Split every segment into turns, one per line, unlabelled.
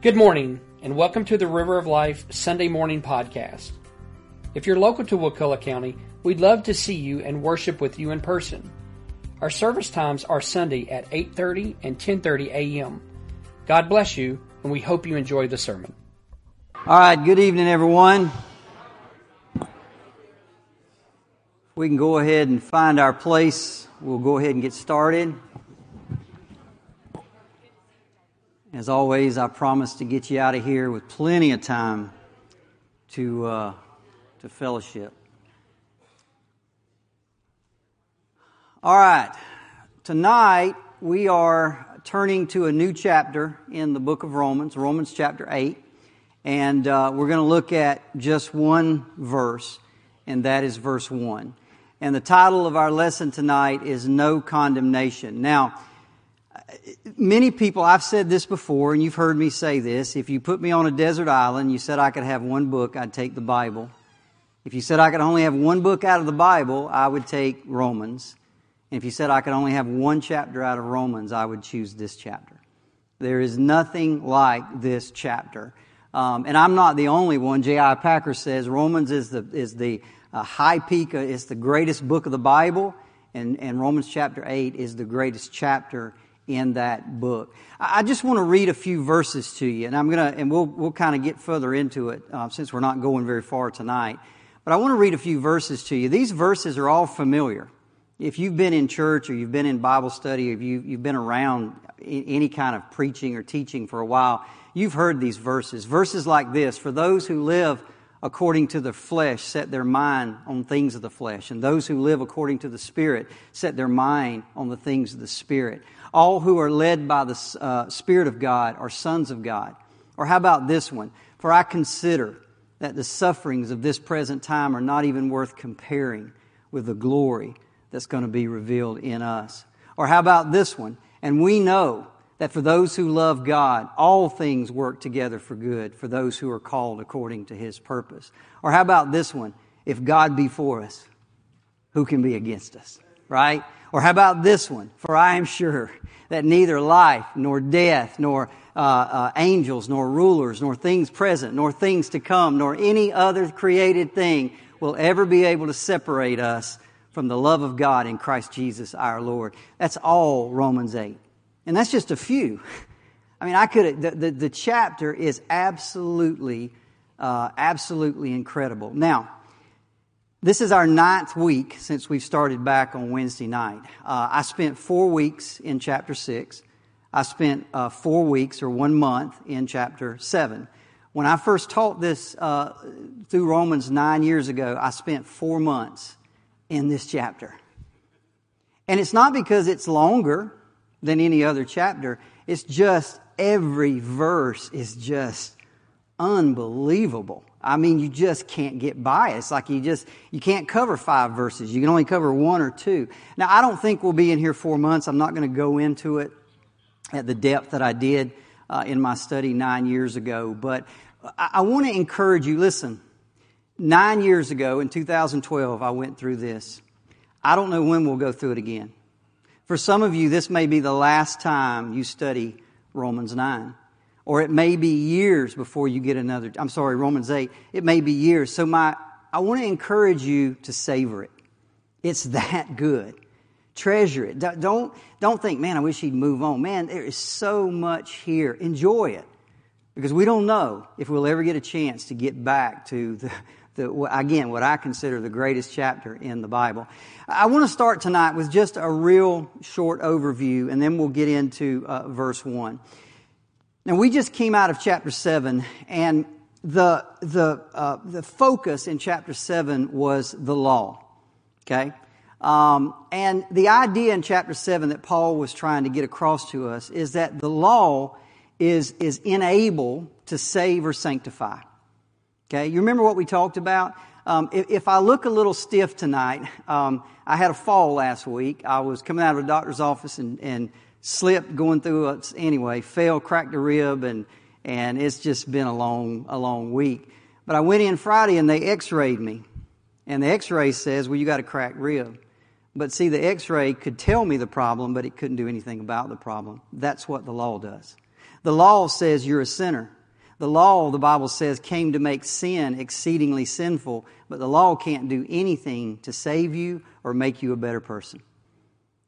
Good morning, and welcome to the River of Life Sunday Morning Podcast. If you're local to Wakulla County, we'd love to see you and worship with you in person. Our service times are Sunday at 8:30 and 10:30 a.m. God bless you, and we hope you enjoy the sermon.
All right, good evening, everyone. We can go ahead and find our place. We'll go ahead and get started. As always, I promise to get you out of here with plenty of time to, uh, to fellowship. All right, tonight we are turning to a new chapter in the book of Romans, Romans chapter 8, and uh, we're going to look at just one verse, and that is verse 1. And the title of our lesson tonight is No Condemnation. Now, many people, I've said this before, and you've heard me say this. If you put me on a desert island, you said I could have one book, I'd take the Bible. If you said I could only have one book out of the Bible, I would take Romans. And if you said I could only have one chapter out of Romans, I would choose this chapter. There is nothing like this chapter. Um, and I'm not the only one. J.I. Packer says Romans is the, is the uh, high peak, uh, it's the greatest book of the Bible, and, and Romans chapter 8 is the greatest chapter in that book. I just want to read a few verses to you, and I'm gonna, and we'll we'll kind of get further into it uh, since we're not going very far tonight. But I want to read a few verses to you. These verses are all familiar. If you've been in church or you've been in Bible study, or if you, you've been around any kind of preaching or teaching for a while, you've heard these verses. Verses like this: For those who live according to the flesh set their mind on things of the flesh, and those who live according to the Spirit set their mind on the things of the Spirit. All who are led by the uh, Spirit of God are sons of God. Or how about this one? For I consider that the sufferings of this present time are not even worth comparing with the glory that's going to be revealed in us. Or how about this one? And we know that for those who love God, all things work together for good for those who are called according to his purpose. Or how about this one? If God be for us, who can be against us? Right? Or how about this one? For I am sure that neither life, nor death, nor uh, uh, angels, nor rulers, nor things present, nor things to come, nor any other created thing will ever be able to separate us from the love of God in Christ Jesus our Lord. That's all Romans 8. And that's just a few. I mean, I could, the, the, the chapter is absolutely, uh, absolutely incredible. Now, this is our ninth week since we've started back on Wednesday night. Uh, I spent four weeks in chapter six. I spent uh, four weeks or one month in chapter seven. When I first taught this uh, through Romans nine years ago, I spent four months in this chapter. And it's not because it's longer than any other chapter. It's just every verse is just unbelievable. I mean, you just can't get by. It's like you just, you can't cover five verses. You can only cover one or two. Now, I don't think we'll be in here four months. I'm not going to go into it at the depth that I did uh, in my study nine years ago. But I, I want to encourage you, listen, nine years ago in 2012, I went through this. I don't know when we'll go through it again. For some of you, this may be the last time you study Romans 9 or it may be years before you get another. I'm sorry, Romans 8. It may be years. So my, I want to encourage you to savor it. It's that good. Treasure it. Don't, don't think, man, I wish he'd move on. Man, there is so much here. Enjoy it. Because we don't know if we'll ever get a chance to get back to the, the, again, what I consider the greatest chapter in the Bible. I want to start tonight with just a real short overview, and then we'll get into uh, verse 1. Now, we just came out of chapter 7, and the, the, uh, the focus in chapter 7 was the law. Okay? Um, and the idea in chapter 7 that Paul was trying to get across to us is that the law is, is unable to save or sanctify. Okay? You remember what we talked about? Um, if, if, I look a little stiff tonight, um, I had a fall last week. I was coming out of a doctor's office and, and slipped going through it anyway, fell, cracked a rib, and, and it's just been a long, a long week. But I went in Friday and they x-rayed me. And the x-ray says, well, you got a cracked rib. But see, the x-ray could tell me the problem, but it couldn't do anything about the problem. That's what the law does. The law says you're a sinner. The law, the Bible says, came to make sin exceedingly sinful, but the law can't do anything to save you or make you a better person.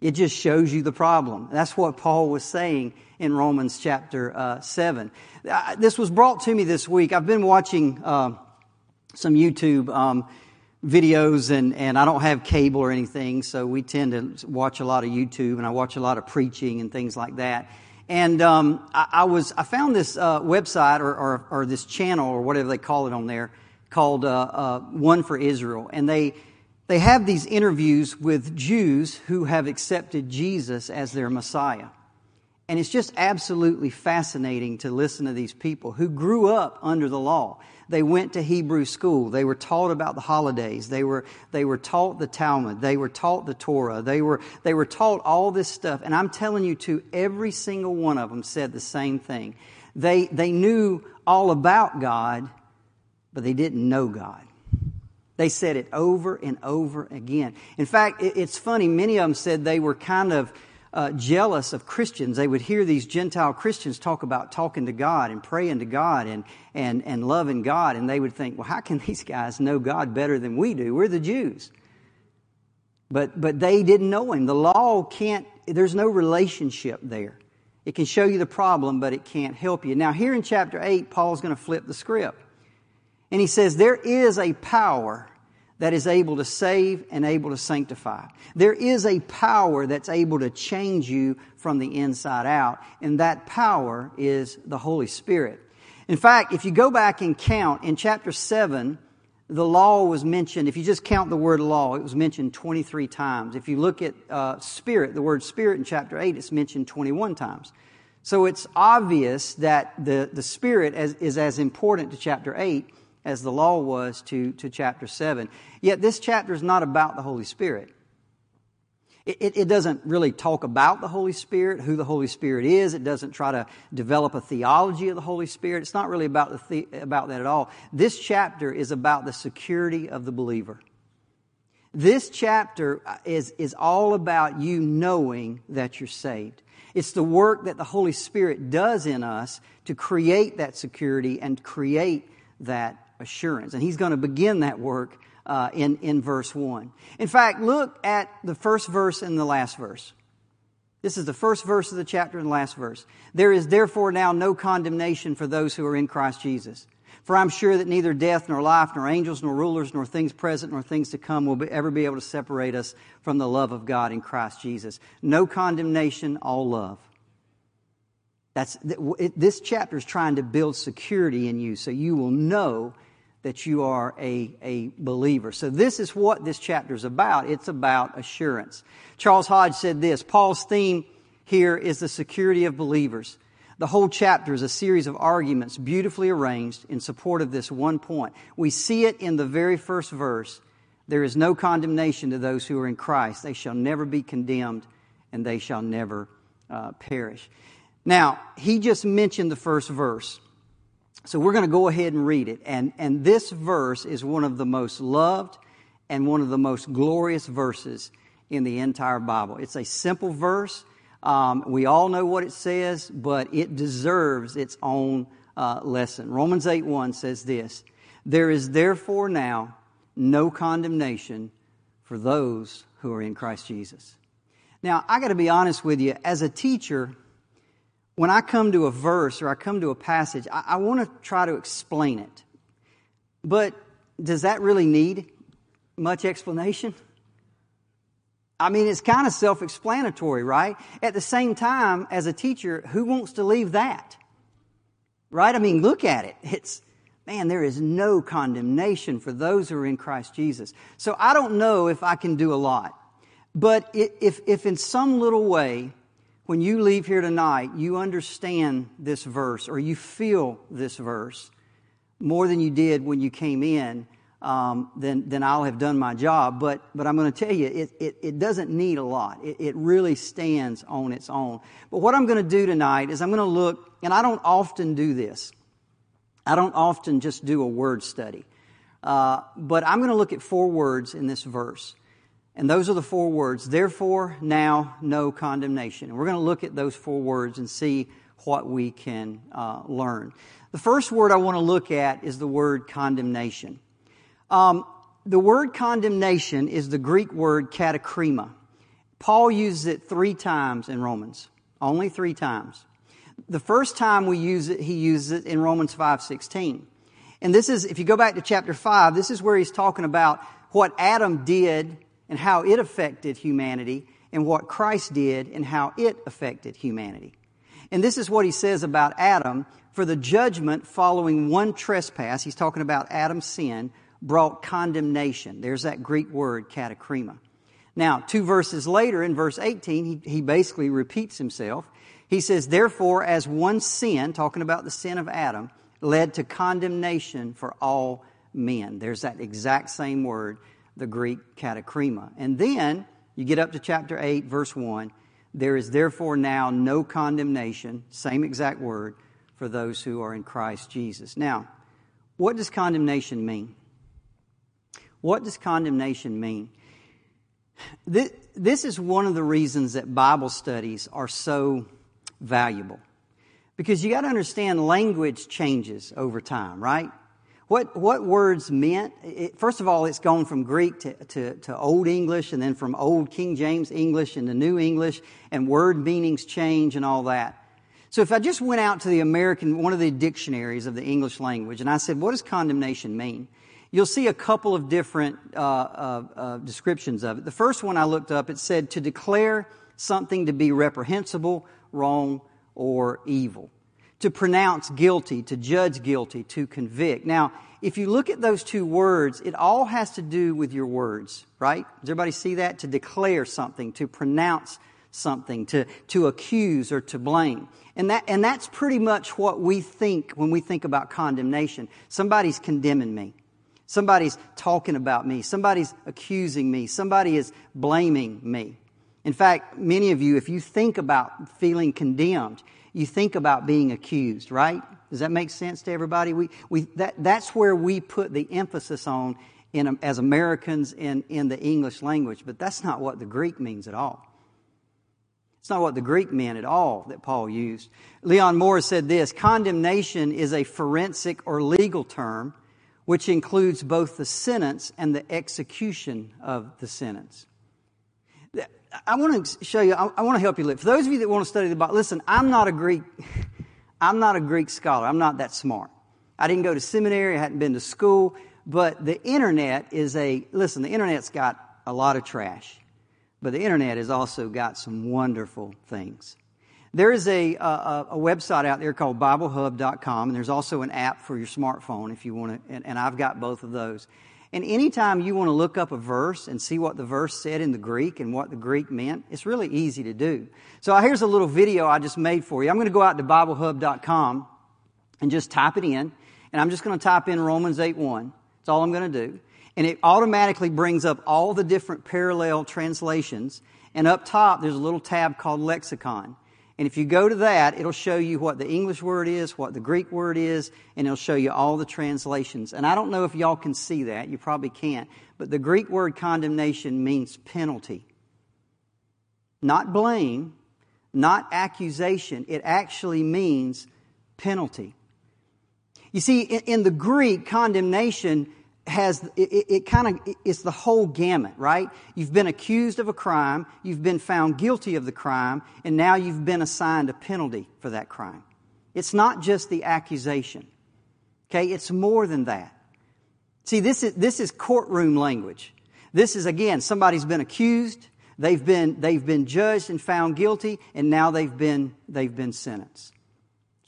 It just shows you the problem. That's what Paul was saying in Romans chapter uh, 7. Uh, this was brought to me this week. I've been watching uh, some YouTube um, videos, and, and I don't have cable or anything, so we tend to watch a lot of YouTube, and I watch a lot of preaching and things like that. And um, I, I, was I found this uh, website or, or, or, this channel or whatever they call it on there called uh, uh, One for Israel, and they they have these interviews with Jews who have accepted Jesus as their Messiah. And it's just absolutely fascinating to listen to these people who grew up under the law. They went to Hebrew school. They were taught about the holidays. They were, they were taught the Talmud. They were taught the Torah. They were, they were taught all this stuff. And I'm telling you, too, every single one of them said the same thing. They, they knew all about God, but they didn't know God. They said it over and over again. In fact, it's funny, many of them said they were kind of uh, jealous of Christians. They would hear these Gentile Christians talk about talking to God and praying to God and, and, and loving God, and they would think, well, how can these guys know God better than we do? We're the Jews. But, but they didn't know Him. The law can't, there's no relationship there. It can show you the problem, but it can't help you. Now, here in chapter 8, Paul's going to flip the script. And he says, There is a power that is able to save and able to sanctify. There is a power that's able to change you from the inside out, and that power is the Holy Spirit. In fact, if you go back and count in chapter 7, the law was mentioned, if you just count the word law, it was mentioned 23 times. If you look at uh, spirit, the word spirit in chapter 8, it's mentioned 21 times. So it's obvious that the, the spirit is, is as important to chapter 8 as the law was to, to chapter 7. Yet this chapter is not about the Holy Spirit. It, it, it, doesn't really talk about the Holy Spirit, who the Holy Spirit is. It doesn't try to develop a theology of the Holy Spirit. It's not really about, the, about that at all. This chapter is about the security of the believer. This chapter is, is all about you knowing that you're saved. It's the work that the Holy Spirit does in us to create that security and create that assurance. And he's going to begin that work uh, in, in verse 1. In fact, look at the first verse and the last verse. This is the first verse of the chapter and the last verse. There is therefore now no condemnation for those who are in Christ Jesus. For I'm sure that neither death, nor life, nor angels, nor rulers, nor things present, nor things to come will be, ever be able to separate us from the love of God in Christ Jesus. No condemnation, all love. That's, this chapter is trying to build security in you so you will know that you are a, a believer. So this is what this chapter is about. It's about assurance. Charles Hodge said this, Paul's theme here is the security of believers. The whole chapter is a series of arguments beautifully arranged in support of this one point. We see it in the very first verse. There is no condemnation to those who are in Christ. They shall never be condemned and they shall never uh, perish. Now, he just mentioned the first verse. So we're going to go ahead and read it. And, and this verse is one of the most loved and one of the most glorious verses in the entire Bible. It's a simple verse. Um, we all know what it says, but it deserves its own uh, lesson. Romans 8 1 says this There is therefore now no condemnation for those who are in Christ Jesus. Now, I got to be honest with you, as a teacher, when I come to a verse or I come to a passage, I, I want to try to explain it. But does that really need much explanation? I mean, it's kind of self explanatory, right? At the same time, as a teacher, who wants to leave that? Right? I mean, look at it. It's, man, there is no condemnation for those who are in Christ Jesus. So I don't know if I can do a lot. But if, if in some little way when you leave here tonight, you understand this verse or you feel this verse more than you did when you came in, um, then, then I'll have done my job. But, but I'm going to tell you, it, it, it doesn't need a lot. It, it really stands on its own. But what I'm going to do tonight is I'm going to look, and I don't often do this. I don't often just do a word study. Uh, but I'm going to look at four words in this verse. And those are the four words. Therefore, now, no condemnation. And we're going to look at those four words and see what we can uh, learn. The first word I want to look at is the word condemnation. Um, the word condemnation is the Greek word katakrima. Paul uses it three times in Romans, only three times. The first time we use it, he uses it in Romans 5:16. And this is if you go back to chapter 5, this is where he's talking about what Adam did and how it affected humanity and what Christ did and how it affected humanity. And this is what he says about Adam. For the judgment following one trespass, he's talking about Adam's sin, brought condemnation. There's that Greek word, katakrima. Now, two verses later, in verse 18, he, he basically repeats himself. He says, Therefore, as one sin, talking about the sin of Adam, led to condemnation for all men. There's that exact same word, the Greek katakrima. And then you get up to chapter 8, verse 1. There is therefore now no condemnation, same exact word, for those who are in Christ Jesus. Now, what does condemnation mean? What does condemnation mean? This, this is one of the reasons that Bible studies are so valuable. Because you got to understand language changes over time, right? What, what words meant, it, first of all, it's gone from Greek to, to, to Old English and then from Old King James English into New English and word meanings change and all that. So if I just went out to the American, one of the dictionaries of the English language and I said, what does condemnation mean? You'll see a couple of different uh, uh, uh, descriptions of it. The first one I looked up, it said to declare something to be reprehensible, wrong, or evil to pronounce guilty, to judge guilty, to convict. Now, if you look at those two words, it all has to do with your words, right? Does everybody see that? To declare something, to pronounce something, to, to accuse or to blame. And that, and that's pretty much what we think when we think about condemnation. Somebody's condemning me. Somebody's talking about me. Somebody's accusing me. Somebody is blaming me. In fact, many of you, if you think about feeling condemned, you think about being accused, right? Does that make sense to everybody? We, we, that, that's where we put the emphasis on in, as Americans in, in the English language, but that's not what the Greek means at all. It's not what the Greek meant at all that Paul used. Leon Morris said this condemnation is a forensic or legal term which includes both the sentence and the execution of the sentence. I want to show you, I, want to help you live. For those of you that want to study the Bible, listen, I'm not a Greek, I'm not a Greek scholar. I'm not that smart. I didn't go to seminary, I hadn't been to school, but the internet is a, listen, the internet's got a lot of trash, but the internet has also got some wonderful things. There is a, a, a website out there called BibleHub.com, and there's also an app for your smartphone if you want to, and, and I've got both of those. And anytime you want to look up a verse and see what the verse said in the Greek and what the Greek meant, it's really easy to do. So here's a little video I just made for you. I'm going to go out to BibleHub.com and just type it in. And I'm just going to type in Romans 8 1. That's all I'm going to do. And it automatically brings up all the different parallel translations. And up top, there's a little tab called Lexicon. And if you go to that, it'll show you what the English word is, what the Greek word is, and it'll show you all the translations. And I don't know if y'all can see that. You probably can't. But the Greek word condemnation means penalty. Not blame, not accusation. It actually means penalty. You see, in, the Greek, condemnation has, it, it kind of, it's the whole gamut, right? You've been accused of a crime, you've been found guilty of the crime, and now you've been assigned a penalty for that crime. It's not just the accusation. Okay, it's more than that. See, this is, this is courtroom language. This is, again, somebody's been accused, they've been, they've been judged and found guilty, and now they've been, they've been sentenced.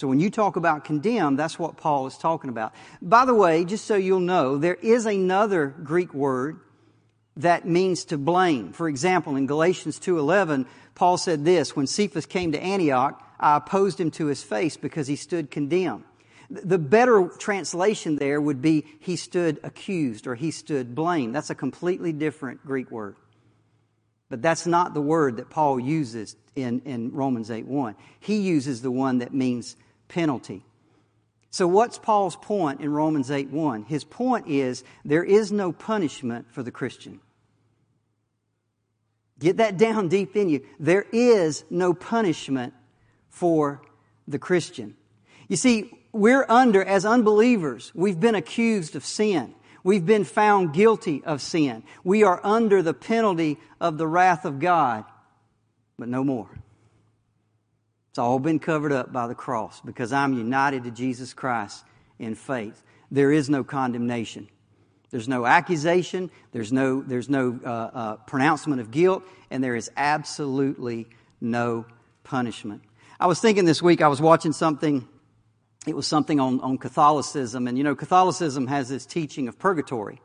So when you talk about condemn, that's what Paul is talking about. By the way, just so you'll know, there is another Greek word that means to blame. For example, in Galatians 2:11, Paul said this, when Cephas came to Antioch, I opposed him to his face because he stood condemned. The better translation there would be he stood accused or he stood blamed. That's a completely different Greek word. But that's not the word that Paul uses in, in Romans 8 1. He uses the one that means penalty. So, what's Paul's point in Romans 8 1? His point is there is no punishment for the Christian. Get that down deep in you. There is no punishment for the Christian. You see, we're under, as unbelievers, we've been accused of sin. We've been found guilty of sin. We are under the penalty of the wrath of God, but no more. It's all been covered up by the cross because I'm united to Jesus Christ in faith. There is no condemnation. There's no accusation. There's no, there's no uh, uh, pronouncement of guilt. And there is absolutely no punishment. I was thinking this week, I was watching something it was something on, on Catholicism. And you know, Catholicism has this teaching of purgatory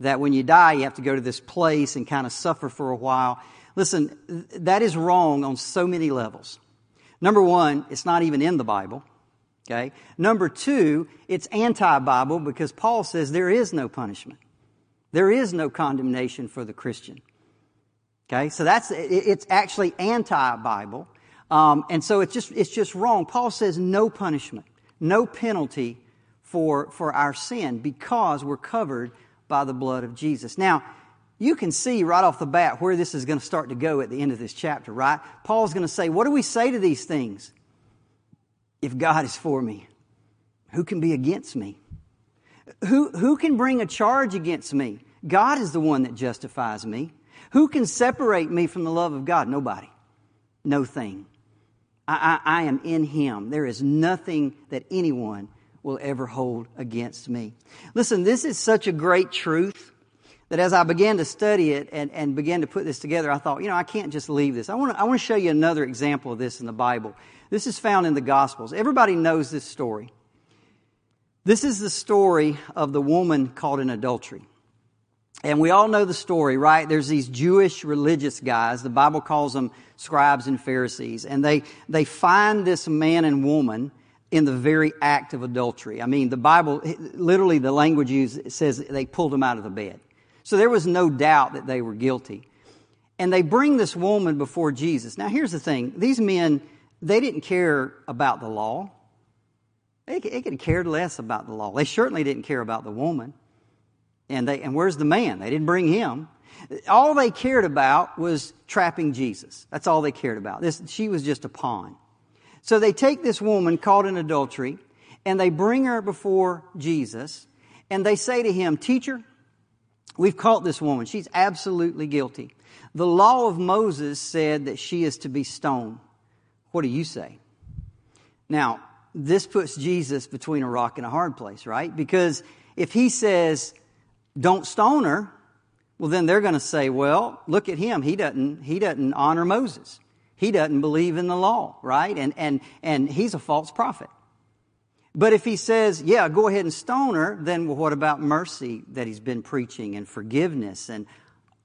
that when you die, you have to go to this place and kind of suffer for a while. Listen, that is wrong on so many levels. Number one, it's not even in the Bible. Okay. Number two, it's anti-Bible because Paul says there is no punishment. There is no condemnation for the Christian. Okay. So that's, it's actually anti-Bible. Um, and so it's just, it's just wrong. Paul says no punishment no penalty for, for our sin because we're covered by the blood of Jesus. Now, you can see right off the bat where this is going to start to go at the end of this chapter, right? Paul's going to say, What do we say to these things? If God is for me, who can be against me? Who, who can bring a charge against me? God is the one that justifies me. Who can separate me from the love of God? Nobody. No thing. I, I, I am in Him. There is nothing that anyone will ever hold against me. Listen, this is such a great truth that as I began to study it and, and began to put this together, I thought, you know, I can't just leave this. I want to, I show you another example of this in the Bible. This is found in the Gospels. Everybody knows this story. This is the story of the woman caught in adultery. And we all know the story, right? There's these Jewish religious guys. The Bible calls them scribes and Pharisees. And they, they find this man and woman in the very act of adultery. I mean, the Bible, literally the language used says they pulled them out of the bed. So there was no doubt that they were guilty. And they bring this woman before Jesus. Now here's the thing. These men, they didn't care about the law. They, could have cared less about the law. They certainly didn't care about the woman. And, they, and where's the man? They didn't bring him. All they cared about was trapping Jesus. That's all they cared about. This, she was just a pawn. So they take this woman caught in adultery and they bring her before Jesus and they say to him, Teacher, we've caught this woman. She's absolutely guilty. The law of Moses said that she is to be stoned. What do you say? Now, this puts Jesus between a rock and a hard place, right? Because if he says, don't stone her, well then they're going to say, well, look at him. He doesn't, he doesn't honor Moses. He doesn't believe in the law, right? And, and, and he's a false prophet. But if he says, yeah, go ahead and stone her, then what about mercy that he's been preaching and forgiveness? And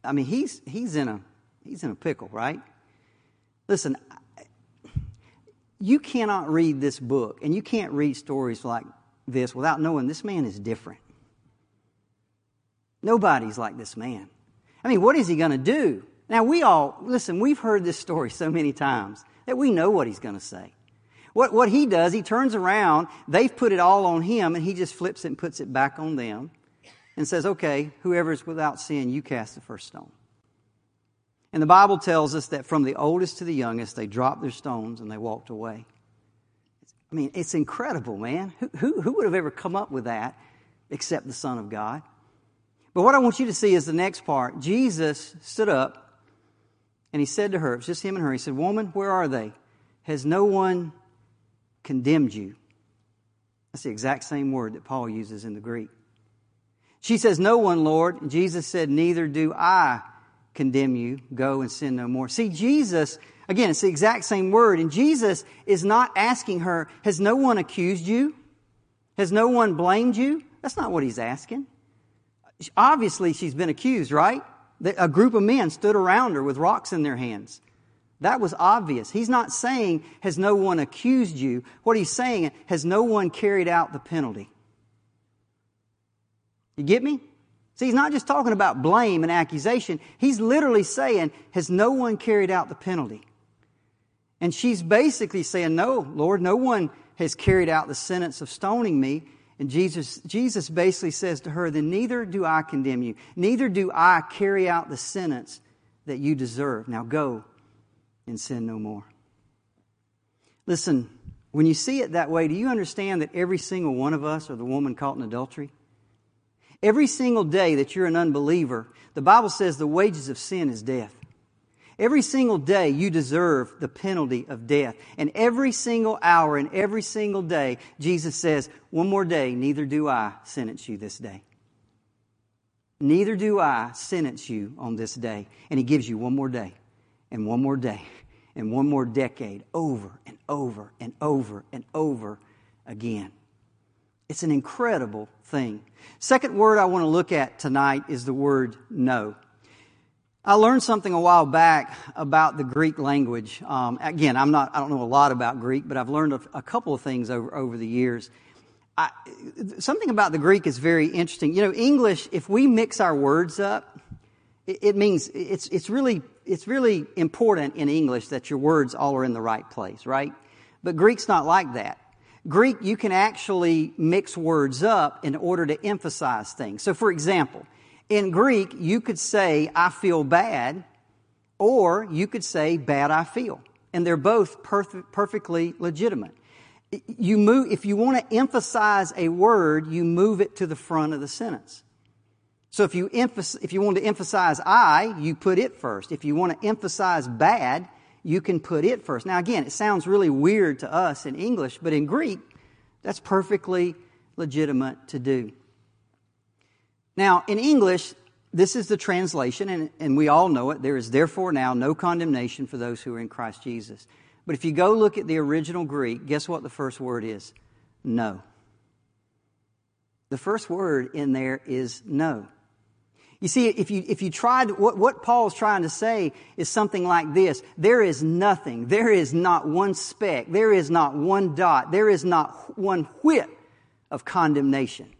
I mean, he's, he's in a, he's in a pickle, right? Listen, you cannot read this book and you can't read stories like this without knowing this man is different. Nobody's like this man. I mean, what is he going to do? Now, we all, listen, we've heard this story so many times that we know what he's going to say. What, what he does, he turns around, they've put it all on him, and he just flips it and puts it back on them and says, okay, whoever is without sin, you cast the first stone. And the Bible tells us that from the oldest to the youngest, they dropped their stones and they walked away. I mean, it's incredible, man. Who, who, who would have ever come up with that except the Son of God? But what I want you to see is the next part. Jesus stood up and he said to her, it's just him and her, he said, Woman, where are they? Has no one condemned you? That's the exact same word that Paul uses in the Greek. She says, No one, Lord. Jesus said, Neither do I condemn you. Go and sin no more. See, Jesus, again, it's the exact same word. And Jesus is not asking her, Has no one accused you? Has no one blamed you? That's not what he's asking. Obviously, she's been accused, right? A group of men stood around her with rocks in their hands. That was obvious. He's not saying, has no one accused you? What he's saying, has no one carried out the penalty? You get me? See, he's not just talking about blame and accusation. He's literally saying, has no one carried out the penalty? And she's basically saying, no, Lord, no one has carried out the sentence of stoning me. And Jesus, Jesus basically says to her, Then neither do I condemn you, neither do I carry out the sentence that you deserve. Now go and sin no more. Listen, When you see it that way, do you understand that every single one of us are the woman caught in adultery? Every single day that you're an unbeliever, the Bible says the wages of sin is death. Every single day you deserve the penalty of death. And every single hour and every single day, Jesus says, one more day, neither do I sentence you this day. Neither do I sentence you on this day. And he gives you one more day and one more day and one more decade over and over and over and over again. It's an incredible thing. Second word I want to look at tonight is the word no. I learned something a while back about the Greek language. Um, again, I'm not, I don't know a lot about Greek, but I've learned a, a couple of things over, over the years. I, something about the Greek is very interesting. You know, English, if we mix our words up, it, it means it's, it's really, it's really important in English that your words all are in the right place, right? But Greek's not like that. Greek, you can actually mix words up in order to emphasize things. So, for example, in Greek, you could say, I feel bad, or you could say, bad I feel. And they're both perf- perfectly legitimate. You move, if you want to emphasize a word, you move it to the front of the sentence. So if you, emphasize, if you want to emphasize I, you put it first. If you want to emphasize bad, you can put it first. Now, again, it sounds really weird to us in English, but in Greek, that's perfectly legitimate to do. Now, in English, this is the translation, and, and we all know it. There is therefore now no condemnation for those who are in Christ Jesus. But if you go look at the original Greek, guess what the first word is? No. The first word in there is no. You see, if you, if you tried, what, what Paul's trying to say is something like this. There is nothing, there is not one speck, there is not one dot, there is not one whit of condemnation.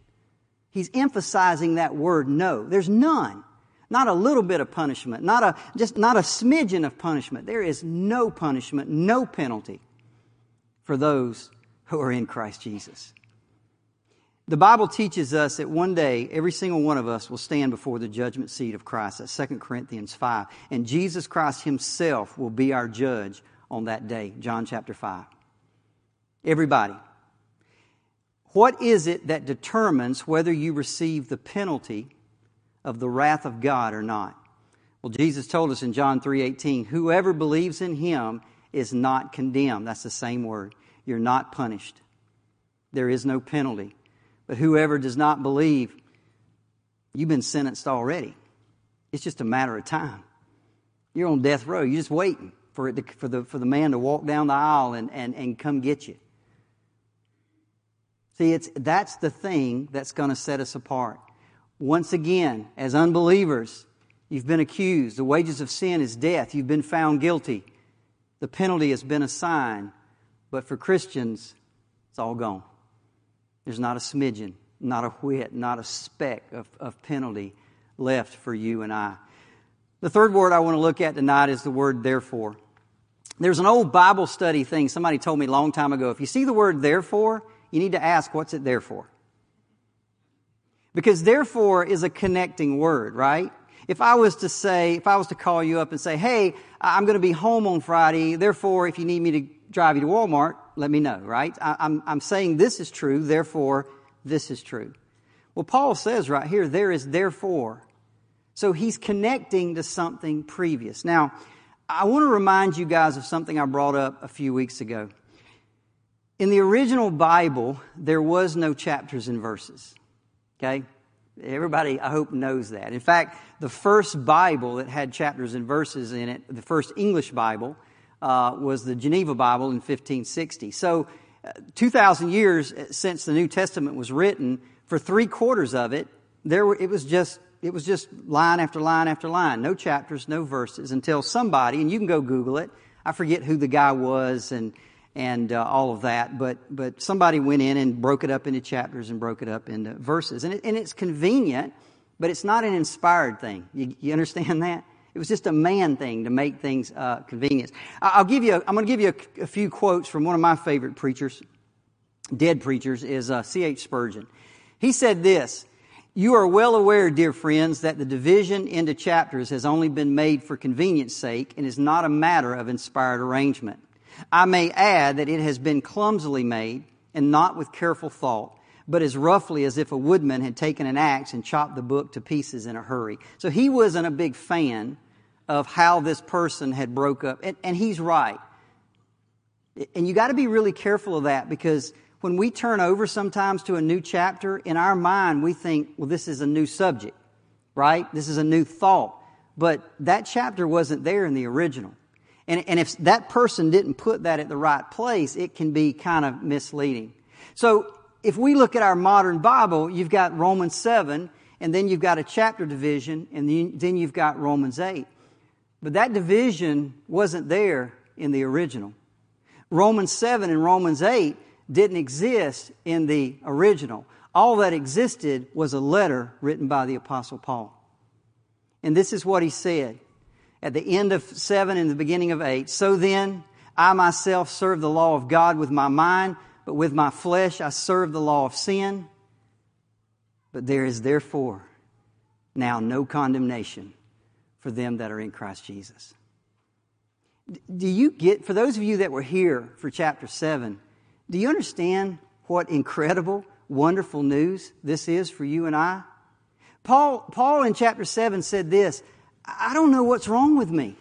He's emphasizing that word no. There's none. Not a little bit of punishment, not a, just not a smidgen of punishment. There is no punishment, no penalty for those who are in Christ Jesus. The Bible teaches us that one day every single one of us will stand before the judgment seat of Christ. That's 2 Corinthians 5. And Jesus Christ himself will be our judge on that day. John chapter 5. Everybody. What is it that determines whether you receive the penalty of the wrath of God or not? Well, Jesus told us in John 3:18, whoever believes in him is not condemned. That's the same word. You're not punished. There is no penalty. But whoever does not believe, you've been sentenced already. It's just a matter of time. You're on death row. You're just waiting for, it to, for, the, for the man to walk down the aisle and, and, and come get you. See, it's, that's the thing that's going to set us apart. Once again, as unbelievers, you've been accused. The wages of sin is death. You've been found guilty. The penalty has been assigned. But for Christians, it's all gone. There's not a smidgen, not a whit, not a speck of, of penalty left for you and I. The third word I want to look at tonight is the word therefore. There's an old Bible study thing somebody told me a long time ago. If you see the word therefore, you need to ask, what's it there for? Because therefore is a connecting word, right? If I was to say, if I was to call you up and say, hey, I'm going to be home on Friday, therefore if you need me to drive you to Walmart, let me know, right? I, I'm, I'm saying this is true, therefore this is true. Well, Paul says right here, there is therefore. So he's connecting to something previous. Now, I want to remind you guys of something I brought up a few weeks ago. In the original Bible, there was no chapters and verses. Okay? Everybody, I hope, knows that. In fact, the first Bible that had chapters and verses in it, the first English Bible, uh, was the Geneva Bible in 1560. So, uh, 2,000 years since the New Testament was written, for three quarters of it, there were, it was just it was just line after line after line, no chapters, no verses, until somebody, and you can go Google it. I forget who the guy was and and uh, all of that, but but somebody went in and broke it up into chapters and broke it up into verses, and it, and it's convenient, but it's not an inspired thing. You, you understand that? It was just a man thing to make things uh, convenient. I'll give you. A, I'm going to give you a, a, few quotes from one of my favorite preachers, dead preachers, is uh, C. H. Spurgeon. He said this. You are well aware, dear friends, that the division into chapters has only been made for convenience sake and is not a matter of inspired arrangement. I may add that it has been clumsily made and not with careful thought, but as roughly as if a woodman had taken an axe and chopped the book to pieces in a hurry. So he wasn't a big fan of how this person had broke up. And, and he's right. And you got to be really careful of that because when we turn over sometimes to a new chapter, in our mind, we think, well, this is a new subject, right? This is a new thought. But that chapter wasn't there in the original. And, and if that person didn't put that at the right place, it can be kind of misleading. So if we look at our modern Bible, you've got Romans 7, and then you've got a chapter division, and then you've got Romans 8. But that division wasn't there in the original. Romans 7 and Romans 8 didn't exist in the original. All that existed was a letter written by the Apostle Paul. And this is what he said at the end of 7 and the beginning of 8. So then, I myself serve the law of God with my mind, but with my flesh I serve the law of sin. But there is therefore now no condemnation for them that are in Christ Jesus. Do you get, for those of you that were here for chapter 7, do you understand what incredible, wonderful news this is for you and I? Paul, Paul in chapter 7 said this I don't know what's wrong with me.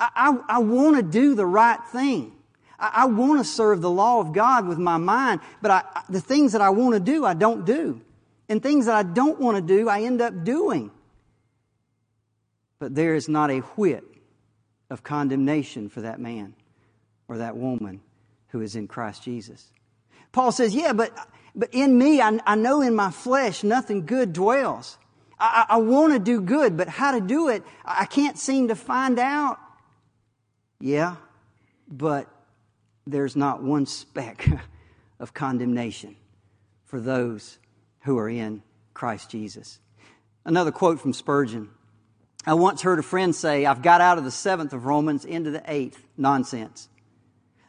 I, I, I want to do the right thing. I, I want to serve the law of God with my mind, but I, the things that I want to do, I don't do. And things that I don't want to do, I end up doing. But there is not a whit of condemnation for that man or that woman who is in Christ Jesus. Paul says, Yeah, but, but in me, I, I know in my flesh nothing good dwells. I, I want to do good, but how to do it, I can't seem to find out. Yeah, but there's not one speck of condemnation for those who are in Christ Jesus. Another quote from Spurgeon. I once heard a friend say, I've got out of the seventh of Romans into the eighth. Nonsense.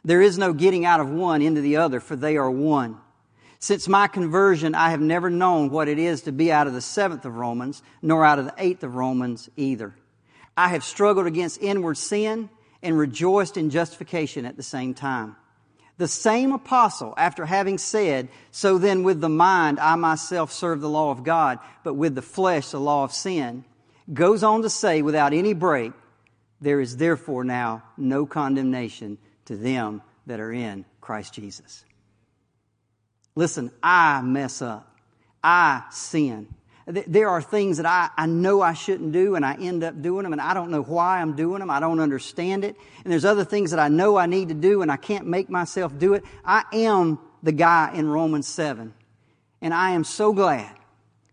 There is no getting out of one into the other, for they are one. Since my conversion, I have never known what it is to be out of the seventh of Romans, nor out of the eighth of Romans either. I have struggled against inward sin and rejoiced in justification at the same time. The same apostle, after having said, So then with the mind I myself serve the law of God, but with the flesh the law of sin, goes on to say without any break, There is therefore now no condemnation to them that are in Christ Jesus. Listen, I mess up. I sin. There are things that I, I know I shouldn't do and I end up doing them and I don't know why I'm doing them. I don't understand it. And there's other things that I know I need to do and I can't make myself do it. I am the guy in Romans 7. And I am so glad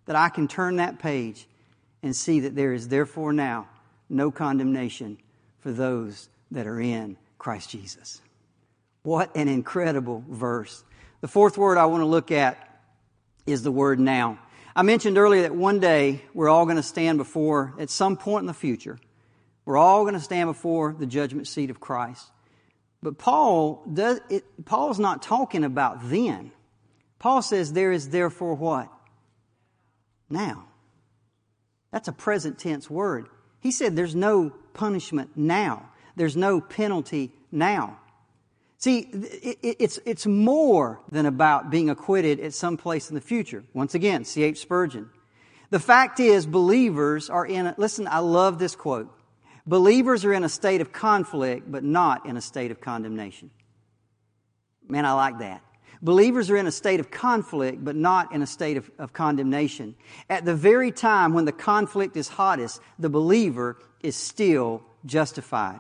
that I can turn that page and see that there is therefore now no condemnation for those that are in Christ Jesus. What an incredible verse. The fourth word I want to look at is the word now. I mentioned earlier that one day we're all going to stand before, at some point in the future, we're all going to stand before the judgment seat of Christ. But Paul does it, Paul's not talking about then. Paul says there is therefore what? Now. That's a present tense word. He said there's no punishment now. There's no penalty now. See, it's, it's more than about being acquitted at some place in the future. Once again, C.H. Spurgeon. The fact is, believers are in, a, listen, I love this quote. Believers are in a state of conflict, but not in a state of condemnation. Man, I like that. Believers are in a state of conflict, but not in a state of, of condemnation. At the very time when the conflict is hottest, the believer is still justified.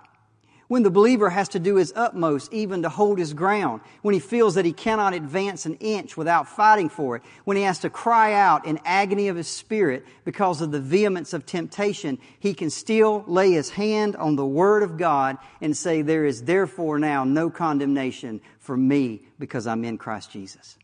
When the believer has to do his utmost even to hold his ground, when he feels that he cannot advance an inch without fighting for it, when he has to cry out in agony of his spirit because of the vehemence of temptation, he can still lay his hand on the Word of God and say, There is therefore now no condemnation for me because I'm in Christ Jesus.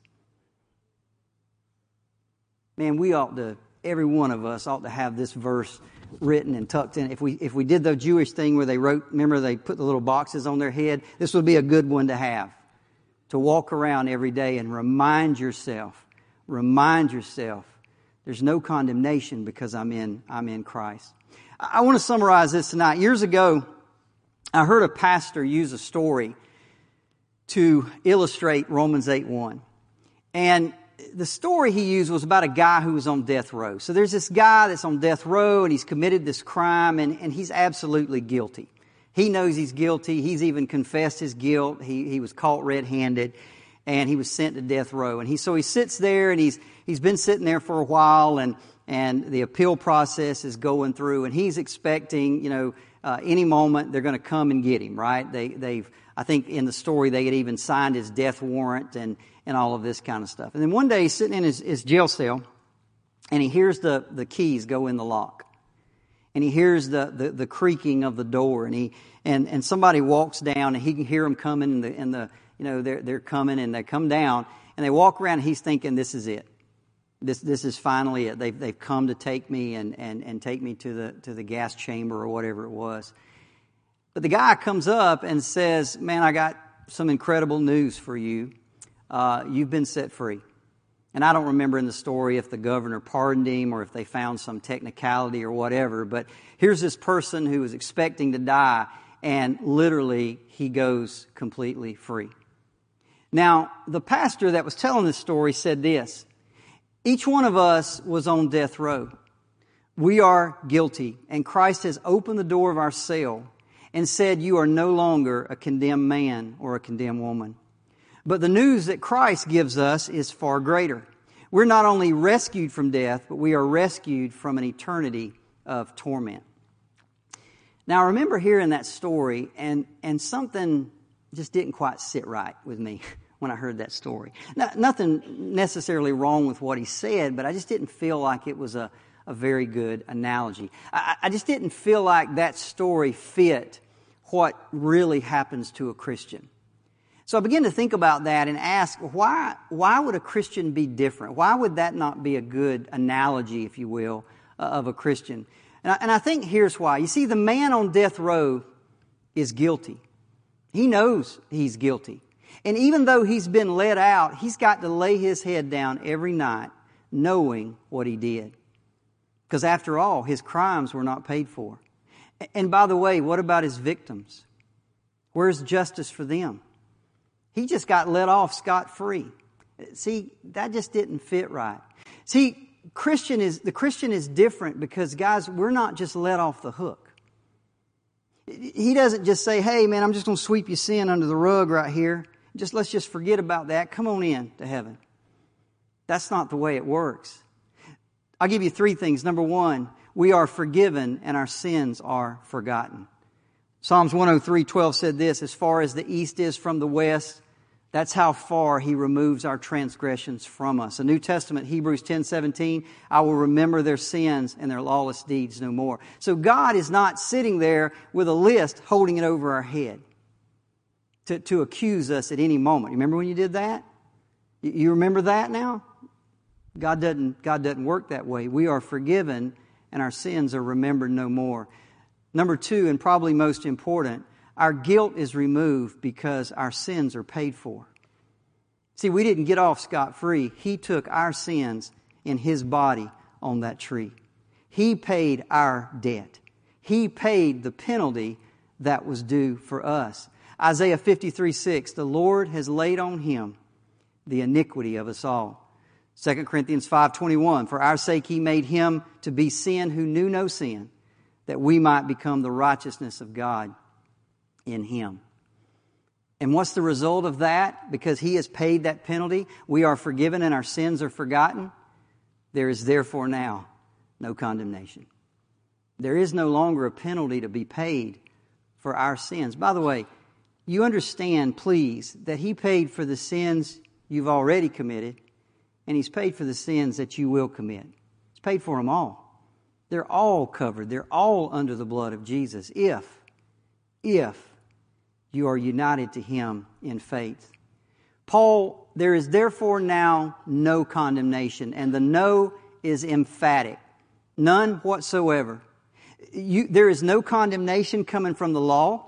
Man, we ought to, every one of us ought to have this verse written and tucked in. If we, if we did the Jewish thing where they wrote, remember they put the little boxes on their head, this would be a good one to have. To walk around every day and remind yourself, remind yourself, there's no condemnation because I'm in, I'm in Christ. I, want to summarize this tonight. Years ago, I heard a pastor use a story to illustrate Romans 8 1. And the story he used was about a guy who was on death row. So there's this guy that's on death row and he's committed this crime and, and he's absolutely guilty. He knows he's guilty. He's even confessed his guilt. He, he was caught red handed and he was sent to death row. And he, so he sits there and he's, he's been sitting there for a while and, and the appeal process is going through and he's expecting, you know, uh, any moment they're going to come and get him, right? They, they've, I think in the story they had even signed his death warrant and, and all of this kind of stuff. And then one day he's sitting in his, his jail cell and he hears the, the keys go in the lock. And he hears the, the, the creaking of the door and he, and, and somebody walks down and he can hear them coming and the, and the, you know, they're, they're coming and they come down and they walk around and he's thinking, this is it. This, this is finally it. They've, they've come to take me and, and, and take me to the, to the gas chamber or whatever it was. But the guy comes up and says, man, I got some incredible news for you uh, you've been set free. And I don't remember in the story if the governor pardoned him or if they found some technicality or whatever, but here's this person who was expecting to die, and literally he goes completely free. Now, the pastor that was telling this story said this Each one of us was on death row. We are guilty, and Christ has opened the door of our cell and said, You are no longer a condemned man or a condemned woman. But the news that Christ gives us is far greater. We're not only rescued from death, but we are rescued from an eternity of torment. Now, I remember hearing that story, and, and something just didn't quite sit right with me when I heard that story. Nothing necessarily wrong with what he said, but I just didn't feel like it was a, a very good analogy. I, I just didn't feel like that story fit what really happens to a Christian. So I began to think about that and ask, why, why would a Christian be different? Why would that not be a good analogy, if you will, uh, of a Christian? And I, and I think here's why. You see, the man on death row is guilty. He knows he's guilty. And even though he's been let out, he's got to lay his head down every night knowing what he did. Because after all, his crimes were not paid for. And by the way, what about his victims? Where's justice for them? He just got let off scot free. See, that just didn't fit right. See, Christian is, the Christian is different because guys, we're not just let off the hook. He doesn't just say, hey man, I'm just going to sweep your sin under the rug right here. Just let's just forget about that. Come on in to heaven. That's not the way it works. I'll give you three things. Number one, we are forgiven and our sins are forgotten. Psalms 103 12 said this As far as the east is from the west, that's how far he removes our transgressions from us. The New Testament, Hebrews 10 17, I will remember their sins and their lawless deeds no more. So God is not sitting there with a list holding it over our head to, to accuse us at any moment. You remember when you did that? You remember that now? God doesn't, God doesn't work that way. We are forgiven and our sins are remembered no more. Number two, and probably most important, our guilt is removed because our sins are paid for. See, we didn't get off scot free. He took our sins in His body on that tree. He paid our debt. He paid the penalty that was due for us. Isaiah 53 6, the Lord has laid on Him the iniquity of us all. 2 Corinthians 5:21 For our sake he made him to be sin who knew no sin that we might become the righteousness of God in Him. And what's the result of that? Because He has paid that penalty, we are forgiven and our sins are forgotten. There is therefore now no condemnation. There is no longer a penalty to be paid for our sins. By the way, you understand, please, that He paid for the sins you've already committed, and He's paid for the sins that you will commit. He's paid for them all. They're all covered. They're all under the blood of Jesus if, if you are united to Him in faith. Paul, there is therefore now no condemnation, and the no is emphatic. None whatsoever. You, there is no condemnation coming from the law.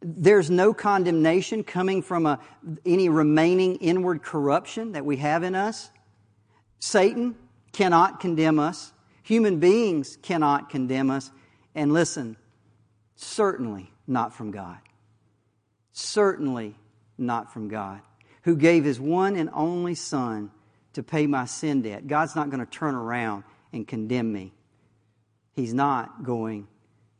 There's no condemnation coming from a, any remaining inward corruption that we have in us. Satan cannot condemn us. Human beings cannot condemn us. And listen, certainly not from God. Certainly not from God, who gave his one and only Son to pay my sin debt. God's not going to turn around and condemn me. He's not going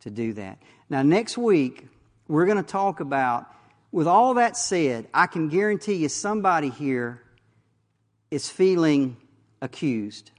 to do that. Now, next week, we're going to talk about, with all that said, I can guarantee you somebody here is feeling accused.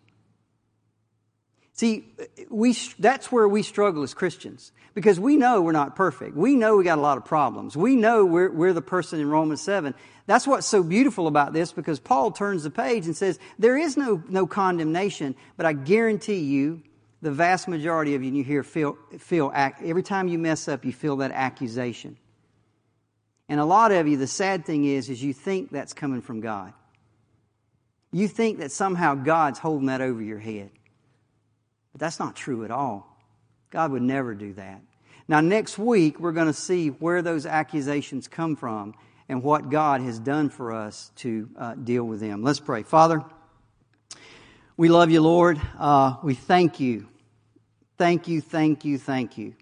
See, we, that's where we struggle as Christians because we know we're not perfect. We know we got a lot of problems. We know we're, we're the person in Romans 7. That's what's so beautiful about this because Paul turns the page and says, there is no, no condemnation, but I guarantee you, the vast majority of you, you hear, feel, feel, every time you mess up, you feel that accusation. And a lot of you, the sad thing is, is you think that's coming from God. You think that somehow God's holding that over your head. But that's not true at all. God would never do that. Now, next week, we're going to see where those accusations come from and what God has done for us to uh, deal with them. Let's pray. Father, we love you, Lord. Uh, we thank you. Thank you, thank you, thank you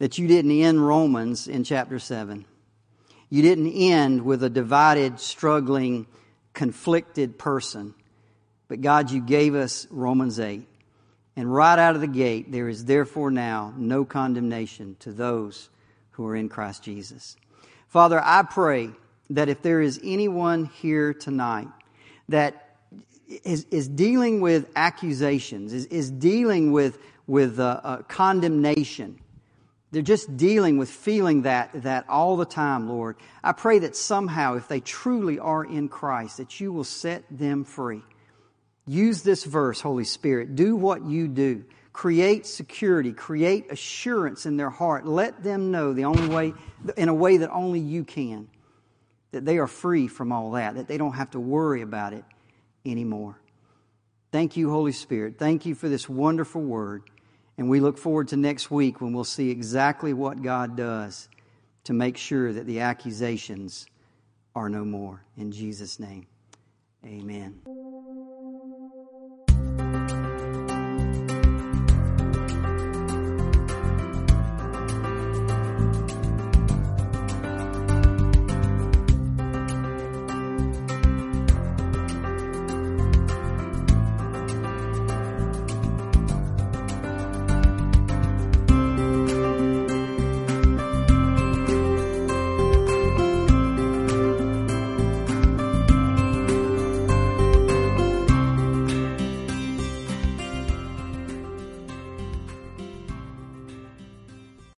that you didn't end Romans in chapter 7. You didn't end with a divided, struggling, conflicted person. But God, you gave us Romans 8. And right out of the gate, there is therefore now no condemnation to those who are in Christ Jesus. Father, I pray that if there is anyone here tonight that is, is dealing with accusations, is, is dealing with, with uh, uh, condemnation, they're just dealing with feeling that, that all the time, Lord. I pray that somehow, if they truly are in Christ, that you will set them free. Use this verse, Holy Spirit. Do what you do. Create security, create assurance in their heart. Let them know the only way, in a way that only you can, that they are free from all that, that they don't have to worry about it anymore. Thank you, Holy Spirit. Thank you for this wonderful word. And we look forward to next week when we'll see exactly what God does to make sure that the accusations are no more. In Jesus' name, amen.